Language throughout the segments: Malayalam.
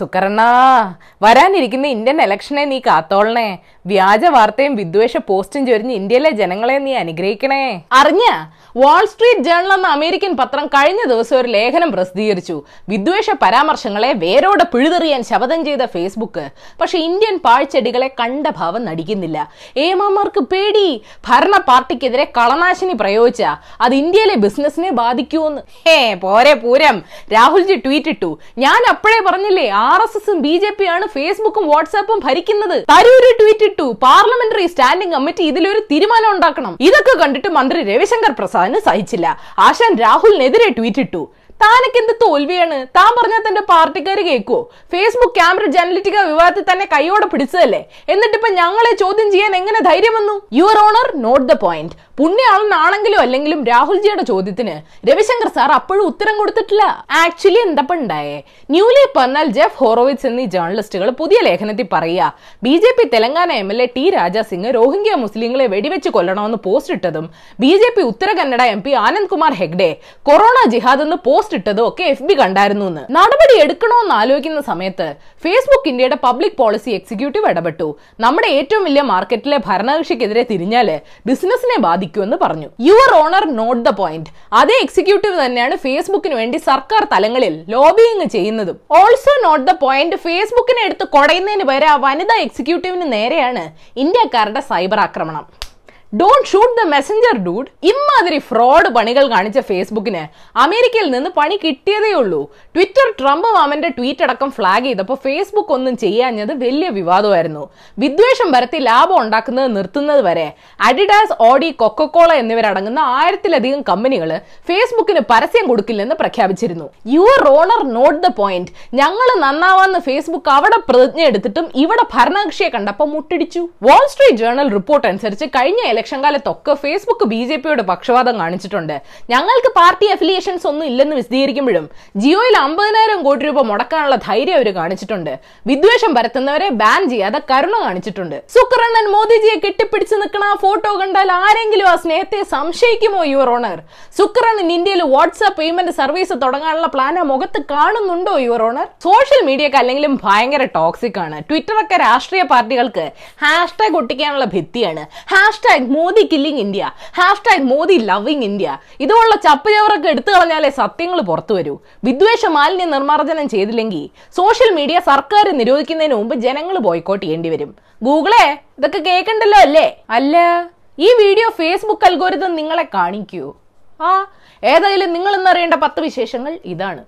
സുക്കർണ വരാനിരിക്കുന്ന ഇന്ത്യൻ ഇലക്ഷനെ നീ കാത്തോളണേ. വ്യാജ വാർത്തയും വിദ്വേഷ പോസ്റ്റും ചൊരിഞ്ഞ് ഇന്ത്യയിലെ ജനങ്ങളെ നീ അനുഗ്രഹിക്കണേ. അറിഞ്ഞ? വാൾസ്ട്രീറ്റ് ജേണൽ എന്ന അമേരിക്കൻ പത്രം കഴിഞ്ഞ ദിവസം ഒരു ലേഖനം പ്രസിദ്ധീകരിച്ചു. വിദ്വേഷ പരാമർശങ്ങളെ വേരോടെ പിഴുതെറിയാൻ ശപഥം ചെയ്ത ഫേസ്ബുക്ക് പക്ഷെ ഇന്ത്യൻ പാഴ്ചെടികളെ കണ്ട ഭാവം നടിക്കുന്നില്ല. ഏമാമാർക്ക് പേടി. ഭരണ പാർട്ടിക്കെതിരെ കളനാശിനി പ്രയോഗിച്ച അത് ഇന്ത്യയിലെ ബിസിനസിനെ ബാധിക്കുമെന്ന് ഹേ പോരെ പൂരം. രാഹുൽജി ട്വീറ്റ് ഇട്ടു. ഞാൻ അപ്പോഴേ പറഞ്ഞില്ലേ ആർ എസ് എസും ബി ജെ പി ആണ് ഫേസ്ബുക്കും വാട്സാപ്പും ഭരിക്കുന്നത്. തരൂര് ട്വീറ്റ് ഇട്ടു. പാർലമെന്ററി സ്റ്റാൻഡിംഗ് കമ്മിറ്റി ഇതിലൊരു തീരുമാനം ഉണ്ടാക്കണം. ഇതൊക്കെ കണ്ടിട്ട് മന്ത്രി രവിശങ്കർ പ്രസാദിന് സഹിച്ചില്ല. ആശാൻ രാഹുലിനെതിരെ ട്വീറ്റ് ഇട്ടു. താനൊക്കെ എന്ത് തോൽവിയാണ്? താൻ പറഞ്ഞാൽ തന്റെ പാർട്ടിക്കാർ കേൾക്കുവോ? ഫേസ്ബുക്ക് ക്യാംബ്രിഡ്ജ് അനലിറ്റിക്ക വിവാദത്തിൽ തന്നെ കൈയോടെ പിടിച്ചതല്ലേ? എന്നിട്ടിപ്പോ ഞങ്ങളെ ചോദ്യം ചെയ്യാൻ എങ്ങനെ ധൈര്യം വന്നു? Your honour note the point പുണ്യാളനാണെങ്കിലും അല്ലെങ്കിലും രാഹുൽജിയുടെ ചോദ്യത്തിന് രവിശങ്കർ സാർ അപ്പോഴും ഉത്തരം കൊടുത്തിട്ടില്ല. ആക്ച്വലി എന്തപ്പോ ഉണ്ടായേ? ന്യൂലി പറഞ്ഞാൽ ജെഫ് ഹോറോവിറ്റ്സ് എന്നീ ജേർണലിസ്റ്റുകൾ പുതിയ ലേഖനത്തിൽ പറയുക B J P Telangana M L A T Raja Singh Rohingya മുസ്ലിങ്ങളെ വെടിവെച്ച് കൊല്ലണമെന്ന് post ഇട്ടതും B J P Uttara Kannada M P Anand Kumar Hegde corona ജിഹാദ് എന്ന് പോസ്റ്റ് ഇട്ടതും ഒക്കെ എഫ് ബി കണ്ടായിരുന്നു എന്ന്. നടപടി എടുക്കണോന്ന് ആലോചിക്കുന്ന സമയത്ത് ഫേസ്ബുക്ക് ഇന്ത്യയുടെ പബ്ലിക് പോളിസി എക്സിക്യൂട്ടീവ് ഇടപെട്ടു. നമ്മുടെ ഏറ്റവും വലിയ മാർക്കറ്റിലെ ഭരണകക്ഷിക്കെതിരെ തിരിഞ്ഞാൽ ബിസിനസിനെ ബാധിക്കുമെന്ന് പറഞ്ഞു. Your honour note the point അതേ എക്സിക്യൂട്ടീവ് തന്നെയാണ് ഫേസ്ബുക്കിന് വേണ്ടി സർക്കാർ തലങ്ങളിൽ ലോബിയിങ് ചെയ്യുന്നതും. ഓൾസോ നോട്ട് ദ പോയിന്റ് ഫേസ്ബുക്കിനെ എടുത്ത് കൊടയുന്നതിന് പകരം ആ വനിതാ എക്സിക്യൂട്ടീവിന് നേരെയാണ് ഇന്ത്യക്കാരുടെ സൈബർ ആക്രമണം. Don't shoot the messenger dude ഇമാതിരി ഫ്രോഡ് പണികൾ കാണിച്ച ഫേസ്ബുക്കിന് അമേരിക്കയിൽ നിന്ന് പണി കിട്ടിയതേ ഉള്ളൂ. ട്വിറ്റർ ട്രംപ് മാമന്റെ ട്വീറ്റ് അടക്കം ഫ്ലാഗ് ചെയ്തപ്പോൾ ഫേസ്ബുക്ക് ഒന്നും ചെയ്യാഞ്ഞത് വലിയ വിവാദമായിരുന്നു. വിദ്വേഷം വരത്തി ലാഭം ഉണ്ടാക്കുന്നത് നിർത്തുന്നത് വരെ അഡിഡാസ് ഓഡി കൊക്കക്കോള എന്നിവരടങ്ങുന്ന ആയിരത്തിലധികം കമ്പനികൾ ഫേസ്ബുക്കിന് പരസ്യം കൊടുക്കില്ലെന്ന് പ്രഖ്യാപിച്ചിരുന്നു. Your honour note the point ഞങ്ങൾ നന്നാവാന്ന് ഫേസ്ബുക്ക് അവിടെ പ്രതിജ്ഞ എടുത്തിട്ടും ഇവിടെ ഭരണകക്ഷിയെ കണ്ടപ്പോൾ മുട്ടിടിച്ചു. വാൾ സ്ട്രീറ്റ് ജേണൽ റിപ്പോർട്ട് അനുസരിച്ച് കഴിഞ്ഞ ഇലക്ഷൻ കാലത്തൊക്കെ ഫേസ്ബുക്ക് ബി ജെ പിയുടെ പക്ഷപാതം കാണിച്ചിട്ടുണ്ട്. ഞങ്ങൾക്ക് പാർട്ടി അഫിലിയേഷൻസ് ഒന്നും ഇല്ലെന്ന് വിശദീകരിക്കുമ്പോഴും ജിയോയിൽ അമ്പതിനായിരം കോടി രൂപ മുടക്കാനുള്ള ധൈര്യം അവർ കാണിച്ചിട്ടുണ്ട്. വിദ്വേഷം പരത്തുന്നവരെ ബാൻ ചെയ്യാതെ കരുണ കാണിച്ചിട്ടുണ്ട്. സുക്രണ്ണൻ മോദിജിയെ കെട്ടിപ്പിടിച്ച് നിൽക്കണ ഫോട്ടോ കണ്ടാൽ ആരെങ്കിലും ആ സ്നേഹത്തെ സംശയിക്കുമോ യുവർ ഓണർ സുക്കറണ്ണൻ ഇന്ത്യയിൽ വാട്സാപ്പ് പേയ്മെന്റ് സർവീസ് തുടങ്ങാനുള്ള പ്ലാൻ ആ മുഖത്ത് കാണുന്നുണ്ടോ യുവർ ഓണർ സോഷ്യൽ മീഡിയക്ക് അല്ലെങ്കിലും ഭയങ്കര ടോക്സിക് ആണ്. ട്വിറ്ററൊക്കെ രാഷ്ട്രീയ പാർട്ടികൾക്ക് ഹാഷ്ടാഗ് ഒട്ടിക്കാനുള്ള ഭിത്തിയാണ്. Hashtag Modi killing India. Hashtag Modi loving India. ഇതുപോലുള്ള ചപ്പുചവറൊക്കെ എടുത്തു കളഞ്ഞാലേ സത്യങ്ങൾ പുറത്തു വരൂ. വിദ്വേഷ മാലിന്യ നിർമ്മാർജനം ചെയ്തില്ലെങ്കിൽ സോഷ്യൽ മീഡിയ സർക്കാർ നിരോധിക്കുന്നതിന് മുമ്പ് ജനങ്ങൾ ബോയ്ക്കോട്ട് ചെയ്യേണ്ടി വരും. ഗൂഗിളെ ഇതൊക്കെ കേൾക്കണ്ടല്ലോ അല്ലേ? അല്ല. ഈ വീഡിയോ ഫേസ്ബുക്ക് അൽഗോരിതം നിങ്ങളെ കാണിക്കൂ. ആ ഏതായാലും നിങ്ങൾ ഇന്നറിയേണ്ട പത്ത് വിശേഷങ്ങൾ ഇതാണ്.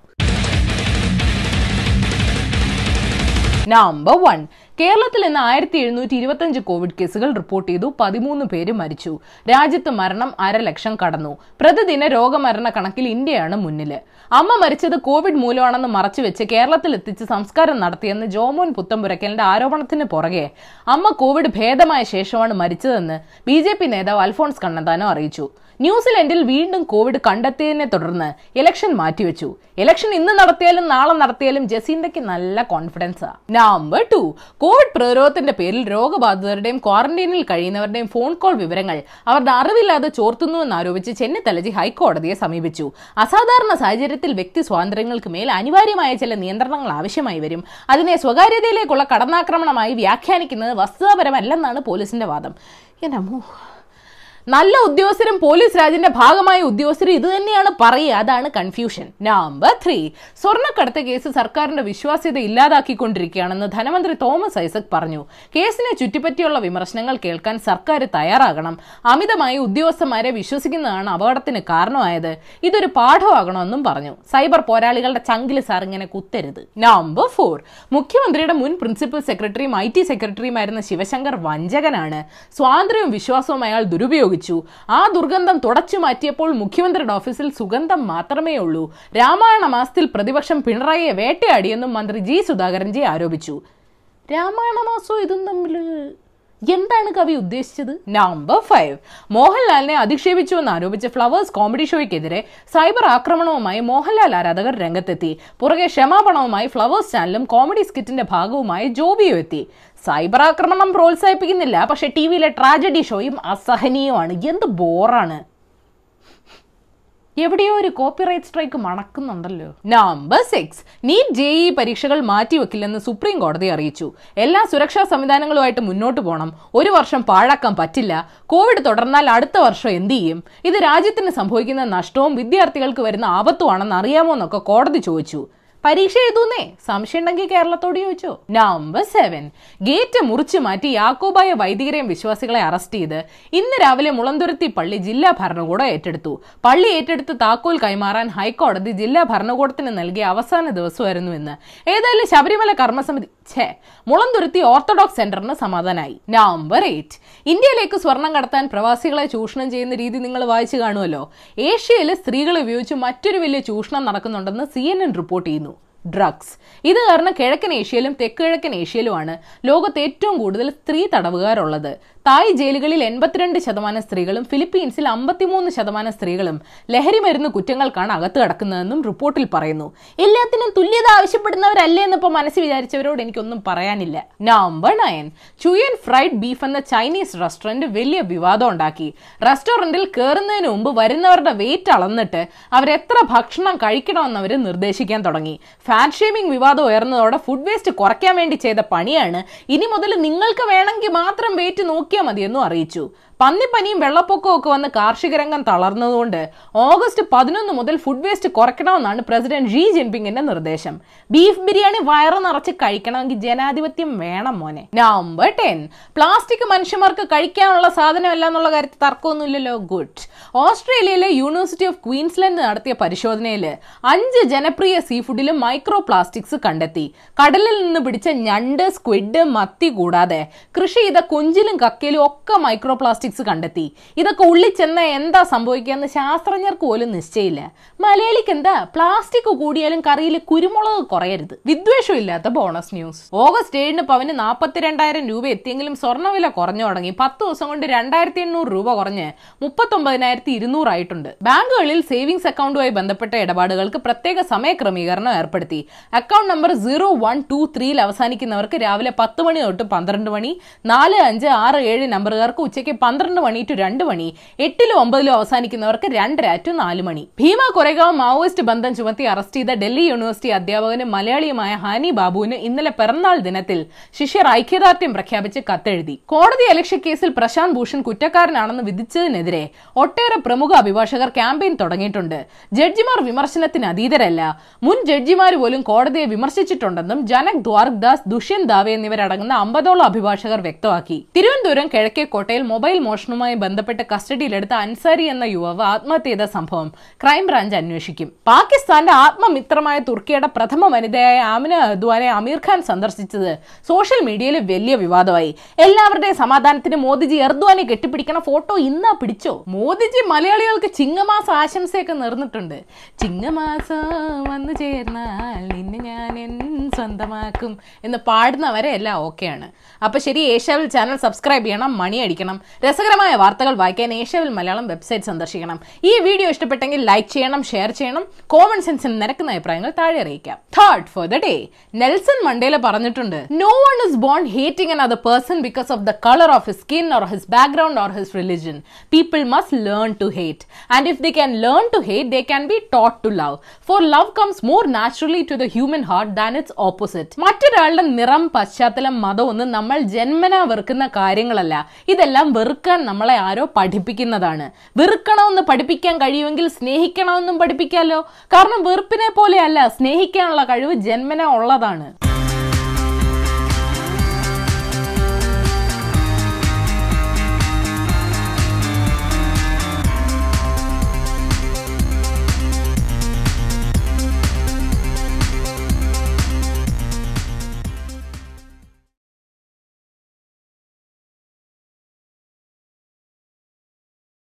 നമ്പർ വൺ കേരളത്തിൽ ഇന്ന് ആയിരത്തി എഴുന്നൂറ്റി ഇരുപത്തഞ്ച് കോവിഡ് കേസുകൾ റിപ്പോർട്ട് ചെയ്തു. പതിമൂന്ന് പേര് മരിച്ചു. രാജ്യത്ത് മരണം അരലക്ഷം കടന്നു. പ്രതിദിന രോഗമരണ കണക്കിൽ ഇന്ത്യയാണ് മുന്നിൽ അമ്മ മരിച്ചത് കോവിഡ് മൂലമാണെന്ന് മറച്ചുവെച്ച് കേരളത്തിൽ എത്തിച്ച് സംസ്കാരം നടത്തിയെന്ന് ജോമോൻ പുത്തമ്പുരക്കലിന്റെ ആരോപണത്തിന് പുറകെ അമ്മ കോവിഡ് ഭേദമായ ശേഷമാണ് മരിച്ചതെന്ന് ബി ജെ പി നേതാവ് അൽഫോൺസ് കണ്ണന്താനം അറിയിച്ചു. ന്യൂസിലൻഡിൽ വീണ്ടും കോവിഡ് കണ്ടെത്തിയതിനെ തുടർന്ന് ഇലക്ഷൻ മാറ്റിവെച്ചു. ഇലക്ഷൻ ഇന്ന് നടത്തിയാലും നാളെ നടത്തിയാലും ജസീന്തയ്ക്ക് നല്ല കോൺഫിഡൻസാ. നമ്പർ ടു കോവിഡ് പ്രതിരോധത്തിന്റെ പേരിൽ രോഗബാധിതരുടെയും ക്വാറന്റൈനിൽ കഴിയുന്നവരുടെയും ഫോൺ കോൾ വിവരങ്ങൾ അവരുടെ അറിവില്ലാതെ ചോർത്തുന്നുവെന്ന് ആരോപിച്ച് ചെന്നിത്തലജി ഹൈക്കോടതിയെ സമീപിച്ചു. അസാധാരണ സാഹചര്യത്തിൽ വ്യക്തി സ്വാതന്ത്ര്യങ്ങൾക്ക് മേൽ അനിവാര്യമായ ചില നിയന്ത്രണങ്ങൾ ആവശ്യമായി വരും. അതിനെ സ്വകാര്യതയിലേക്കുള്ള കടന്നാക്രമണമായി വ്യാഖ്യാനിക്കുന്നത് വസ്തുതാപരമല്ലെന്നാണ് പോലീസിന്റെ വാദം. എന്നമ്മോ നല്ല ഉദ്യോഗസ്ഥരും പോലീസ് രാജിന്റെ ഭാഗമായ ഉദ്യോഗസ്ഥരും ഇത് തന്നെയാണ് പറയുക. അതാണ് കൺഫ്യൂഷൻ നമ്പർ ത്രീ സ്വർണക്കടത്ത് കേസ് സർക്കാരിന്റെ വിശ്വാസ്യത ഇല്ലാതാക്കിക്കൊണ്ടിരിക്കുകയാണെന്ന് ധനമന്ത്രി തോമസ് ഐസക് പറഞ്ഞു. കേസിനെ ചുറ്റിപ്പറ്റിയുള്ള വിമർശനങ്ങൾ കേൾക്കാൻ സർക്കാർ തയ്യാറാകണം. അമിതമായി ഉദ്യോഗസ്ഥന്മാരെ വിശ്വസിക്കുന്നതാണ് അപകടത്തിന് കാരണമായത്. ഇതൊരു പാഠമാകണമെന്നും പറഞ്ഞു. സൈബർ പോരാളികളുടെ ചങ്കിൽ സാർ ഇങ്ങനെ കുത്തരുത്. നമ്പർ ഫോർ മുഖ്യമന്ത്രിയുടെ മുൻ പ്രിൻസിപ്പൽ സെക്രട്ടറിയും ഐ ടി സെക്രട്ടറിയുമായിരുന്ന ശിവശങ്കർ വഞ്ചകനാണ്. സ്വാതന്ത്ര്യവും വിശ്വാസവും അയാൾ ദുരുപയോഗിച്ചു ആ ദുർഗന്ധം തുടച്ചു മാറ്റിയപ്പോൾ മുഖ്യമന്ത്രിയുടെ ഓഫീസിൽ സുഗന്ധം മാത്രമേ ഉള്ളൂ. രാമായണ മാസത്തിൽ പ്രതിപക്ഷം പിണറായിയെ വേട്ടയാടിയെന്നും മന്ത്രി ജി സുധാകരൻ ജി ആരോപിച്ചു. രാമായണ മാസവും ഇതും തമ്മിൽ എന്താണ് കവി ഉദ്ദേശിച്ചത്? നമ്പർ ഫൈവ് മോഹൻലാലിനെ അധിക്ഷേപിച്ചുവെന്ന് ആരോപിച്ച് ഫ്ലവേഴ്സ് കോമഡി ഷോയ്ക്കെതിരെ സൈബർ ആക്രമണവുമായി മോഹൻലാൽ ആരാധകർ രംഗത്തെത്തി. പുറകെ ക്ഷമാപണവുമായി ഫ്ലവേഴ്സ് ചാനലും കോമഡി സ്കിറ്റിന്റെ ഭാഗവുമായി ജോബിയോ എത്തി. സൈബർ ആക്രമണം പ്രോത്സാഹിപ്പിക്കുന്നില്ല പക്ഷെ ടി വിയിലെ ട്രാജഡി ഷോയും അസഹനീയമാണ് എന്ത് ബോറാണ് എവിടെയോ ഒരു copyright strike മണക്കുന്നുണ്ടല്ലോ. Number six NEET J E പരീക്ഷകൾ മാറ്റിവെക്കില്ലെന്ന് സുപ്രീം കോടതി അറിയിച്ചു. എല്ലാ സുരക്ഷാ സംവിധാനങ്ങളുമായിട്ട് മുന്നോട്ട് പോകണം ഒരു വർഷം പാഴാക്കാൻ പറ്റില്ല. കോവിഡ് തുടർന്നാൽ അടുത്ത വർഷം എന്ത് ചെയ്യും? ഇത് രാജ്യത്തിന് സംഭവിക്കുന്ന നഷ്ടവും വിദ്യാർത്ഥികൾക്ക് വരുന്ന ആപത്തുമാണെന്ന് അറിയാമോ എന്നൊക്കെ കോടതി ചോദിച്ചു. പരീക്ഷ എഴുതുന്നേ? സംശയം ഉണ്ടെങ്കിൽ കേരളത്തോട് ചോദിച്ചു. നമ്പർ സെവൻ ഗേറ്റ് മുറിച്ചു മാറ്റി യാക്കോബായ വൈദികരെയും വിശ്വാസികളെ അറസ്റ്റ് ചെയ്ത് ഇന്ന് രാവിലെ മുളന്തുരുത്തി പള്ളി ജില്ലാ ഭരണകൂടം ഏറ്റെടുത്തു. പള്ളി ഏറ്റെടുത്ത് താക്കോൽ കൈമാറാൻ ഹൈക്കോടതി ജില്ലാ ഭരണകൂടത്തിന് നൽകിയ അവസാന ദിവസമായിരുന്നു ഇന്ന്. ഏതായാലും ശബരിമല കർമ്മസമിതി ഛേ മുളന്തുരുത്തി ഓർത്തഡോക്സ് സെന്ററിന് സമാധാനായി. നമ്പർ എയ്റ്റ് ഇന്ത്യയിലേക്ക് സ്വർണം കടത്താൻ പ്രവാസികളെ ചൂഷണം ചെയ്യുന്ന രീതി നിങ്ങൾ വായിച്ചു കാണുമല്ലോ. ഏഷ്യയിൽ സ്ത്രീകളെ ഉപയോഗിച്ച് മറ്റൊരു വലിയ ചൂഷണം നടക്കുന്നുണ്ടെന്ന് സി റിപ്പോർട്ട് ചെയ്യുന്നു. ഡ്രഗ്സ് ഇത് കാരണം കിഴക്കൻ ഏഷ്യയിലും തെക്ക് കിഴക്കൻ ഏഷ്യയിലുമാണ് ലോകത്ത് ഏറ്റവും കൂടുതൽ സ്ത്രീ തടവുകാരുള്ളത്. തായ് ജയിലുകളിൽ എൺപത്തിരണ്ട് ശതമാനം സ്ത്രീകളും ഫിലിപ്പീൻസിൽ അമ്പത്തിമൂന്ന് ശതമാനം സ്ത്രീകളും ലഹരി മരുന്ന് കുറ്റങ്ങൾക്കാണ് അകത്ത് കിടക്കുന്നതെന്നും റിപ്പോർട്ടിൽ പറയുന്നു. എല്ലാത്തിനും തുല്യത ആവശ്യപ്പെടുന്നവരല്ലേ എന്ന് ഇപ്പോൾ മനസ്സിൽ വിചാരിച്ചവരോട് എനിക്കൊന്നും പറയാനില്ല. Number nine Chuyan fried beef എന്ന ചൈനീസ് റെസ്റ്റോറന്റ് വലിയ വിവാദം ഉണ്ടാക്കി. റെസ്റ്റോറന്റിൽ കയറുന്നതിന് മുമ്പ് വരുന്നവരുടെ വെയിറ്റ് അളന്നിട്ട് അവരെത്ര ഭക്ഷണം കഴിക്കണമെന്ന് അവർ നിർദ്ദേശിക്കാൻ തുടങ്ങി. ഫാറ്റ് ഷേമിംഗ് വിവാദം ഉയർന്നതോടെ ഫുഡ് വേസ്റ്റ് കുറയ്ക്കാൻ വേണ്ടി ചെയ്ത പണിയാണ്. ഇനി മുതൽ നിങ്ങൾക്ക് വേണമെങ്കിൽ മാത്രം വെയിറ്റ് നോക്കിയാൽ മതിയെന്നും അറിയിച്ചു. പന്നിപ്പനിയും വെള്ളപ്പൊക്കവും ഒക്കെ വന്ന് കാർഷിക രംഗം തളർന്നതുകൊണ്ട് ഓഗസ്റ്റ് പതിനൊന്ന് മുതൽ ഫുഡ് വേസ്റ്റ് കുറയ്ക്കണമെന്നാണ് പ്രസിഡന്റ് ഷീ ജിൻപിങ്ങിന്റെ നിർദ്ദേശം. ബീഫ് ബിരിയാണി വയറ് നിറച്ച് കഴിക്കണമെങ്കിൽ ജനാധിപത്യം വേണം മോനെ. നമ്പർ ടെൻ പ്ലാസ്റ്റിക് മനുഷ്യന്മാർക്ക് കഴിക്കാനുള്ള സാധനമല്ല എന്നുള്ള കാര്യത്തിൽ തർക്കമൊന്നുമില്ലല്ലോ. ഗുഡ് ഓസ്ട്രേലിയയിലെ യൂണിവേഴ്സിറ്റി ഓഫ് ക്വീൻസ്ലൻഡ് നടത്തിയ പരിശോധനയിൽ അഞ്ച് ജനപ്രിയ സീ ഫുഡിലും മൈക്രോ പ്ലാസ്റ്റിക്സ് കണ്ടെത്തി. കടലിൽ നിന്ന് പിടിച്ച ഞണ്ട് സ്ക്വിഡ് മത്തി കൂടാതെ കൃഷി ചെയ്ത കൊഞ്ചിലും കക്കയിലും ഒക്കെ മൈക്രോ പ്ലാസ്റ്റിക്സ് കണ്ടെത്തി. ഇതൊക്കെ ഉള്ളിൽ ചെന്ന എന്താ സംഭവിക്കുക എന്ന് ശാസ്ത്രജ്ഞർക്ക് പോലും നിശ്ചയില്ല മലയാളിക്ക് എന്താ പ്ലാസ്റ്റിക് കൂടിയാലും കറിയിൽ കുരുമുളക് കുറയരുത്. വിദ്വേഷം ഇല്ലാത്ത ബോണസ് ന്യൂസ് ഓഗസ്റ്റ് ഏഴിന് പവന് നാൽപ്പത്തിരണ്ടായിരം രൂപ എത്തിയെങ്കിലും സ്വർണവില കുറഞ്ഞു തുടങ്ങി. പത്ത് ദിവസം കൊണ്ട് രണ്ടായിരത്തി എണ്ണൂറ് രൂപ കുറഞ്ഞ് മുപ്പത്തൊമ്പതിനായിരത്തി ഇരുന്നൂറായിട്ടുണ്ട് ബാങ്കുകളിൽ സേവിങ്സ് അക്കൗണ്ടുമായി ബന്ധപ്പെട്ട ഇടപാടുകൾക്ക് പ്രത്യേക സമയക്രമീകരണം ഏർപ്പെടുത്തി. Account number zero one two ത്രീയിൽ അവസാനിക്കുന്നവർക്ക് രാവിലെ പത്ത് മണി തൊട്ട് പന്ത്രണ്ട് മണി നാല് അഞ്ച് ആറ് ഏഴ് നമ്പറുകാർക്ക് ഉച്ചയ്ക്ക് പന്ത്രണ്ട് മണി ടു രണ്ട് മണി എട്ടിലും ഒമ്പതിലും അവസാനിക്കുന്നവർക്ക് രണ്ടര ടു നാല് മണി. ഭീമ കൊറേഗാവ് മാവോയിസ്റ്റ് ബന്ധം ചുമത്തി അറസ്റ്റ് ചെയ്ത ഡൽഹി യൂണിവേഴ്സിറ്റി അധ്യാപകനും മലയാളിയുമായ ഹാനി ബാബുവിന് ഇന്നലെ പിറന്നാൾ ദിനത്തിൽ ശിഷ്യർ ഐക്യദാർഢ്യം പ്രഖ്യാപിച്ച് കത്തെഴുതി. കോടതി അലക്ഷ്യ കേസിൽ പ്രശാന്ത് ഭൂഷൺ കുറ്റക്കാരനാണെന്ന് വിധിച്ചതിനെതിരെ ഒട്ടേറെ പ്രമുഖ അഭിഭാഷകർ ക്യാമ്പയിൻ തുടങ്ങിയിട്ടുണ്ട്. ജഡ്ജിമാർ വിമർശനത്തിന് അതീതരല്ല. മുൻ ജഡ്ജിമാർ പോലും കോടതിയെ വിമർശിച്ചിട്ടുണ്ടെന്നും ജനക് ദ്വാരക് ദുഷ്യന്ത് ദാവെ എന്നിവരടങ്ങുന്ന അമ്പതോളം അഭിഭാഷകർ വ്യക്തമാക്കി. തിരുവനന്തപുരം കിഴക്കേക്കോട്ടയിൽ മൊബൈൽ മോഷണവുമായി ബന്ധപ്പെട്ട് കസ്റ്റഡിയിലെടുത്ത അൻസാരി എന്ന യുവാവ് ആത്മഹത്യ ചെയ്ത സംഭവം ക്രൈംബ്രാഞ്ച് അന്വേഷിക്കും. പാകിസ്ഥാന്റെ ആത്മമിത്രമായ തുർക്കിയുടെ പ്രഥമ വനിതയായ ആമിന അദ്വാനെ അമീർ ഖാൻ സന്ദർശിച്ചത് സോഷ്യൽ മീഡിയയിൽ വലിയ വിവാദമായി. എല്ലാവരുടെയും സമാധാനത്തിന് മോദിജി എർദ്വാനെ കെട്ടിപ്പിടിക്കണ ഫോട്ടോ ഇന്നാ പിടിച്ചോ? മോദിജി മലയാളികൾക്ക് ചിങ്ങമാസ ആശംസയൊക്കെ നിർന്നിട്ടുണ്ട്. ചിങ്ങമാസം വന്നു ചേർന്നാൽ നിന്നെ ഞാൻ എൻ സ്വന്തമാക്കും എന്ന് പാടുന്നവരെ എല്ലാം ഓക്കെയാണ്. അപ്പൊ ശരി ഏഷ്യാവിൽ ചാനൽ സബ്സ്ക്രൈബ് ചെയ്യണം മണി അടിക്കണം. രസകരമായ വാർത്തകൾ വായിക്കാൻ ഏഷ്യാവിൽ മലയാളം വെബ്സൈറ്റ് സന്ദർശിക്കണം. ഈ വീഡിയോ ഇഷ്ടപ്പെട്ടെങ്കിൽ ലൈക്ക് ചെയ്യണം ഷെയർ ചെയ്യണം. കോമൺ സെൻസിന് നിരക്കുന്ന അഭിപ്രായങ്ങൾ താഴെ അറിയിക്കാം. Third for the day Nelson Mandela പറഞ്ഞിട്ടുണ്ട് no one is born hating another person because of the colour of his skin or his background or his religion people must learn to hate and if they can learn to hate they can be taught to love for love comes more naturally to the human heart than its opposite മറ്റൊരാളുടെ നിറം പശ്ചാത്തലം മതം ഒന്നും നമ്മൾ ജന്മന വെറുക്കുന്ന കാര്യങ്ങളല്ല. ഇതെല്ലാം വെറുക്കാൻ നമ്മളെ ആരോ പഠിപ്പിക്കുന്നതാണ്. വെറുക്കണമെന്ന് പഠിപ്പിക്കാൻ കഴിയുമെങ്കിൽ സ്നേഹിക്കണമെന്നും പഠിപ്പിക്കാമല്ലോ കാരണം വെറുപ്പിനെ പോലെയല്ല സ്നേഹിക്കാനുള്ള കഴിവ് ജന്മന ഉള്ളതാണ്.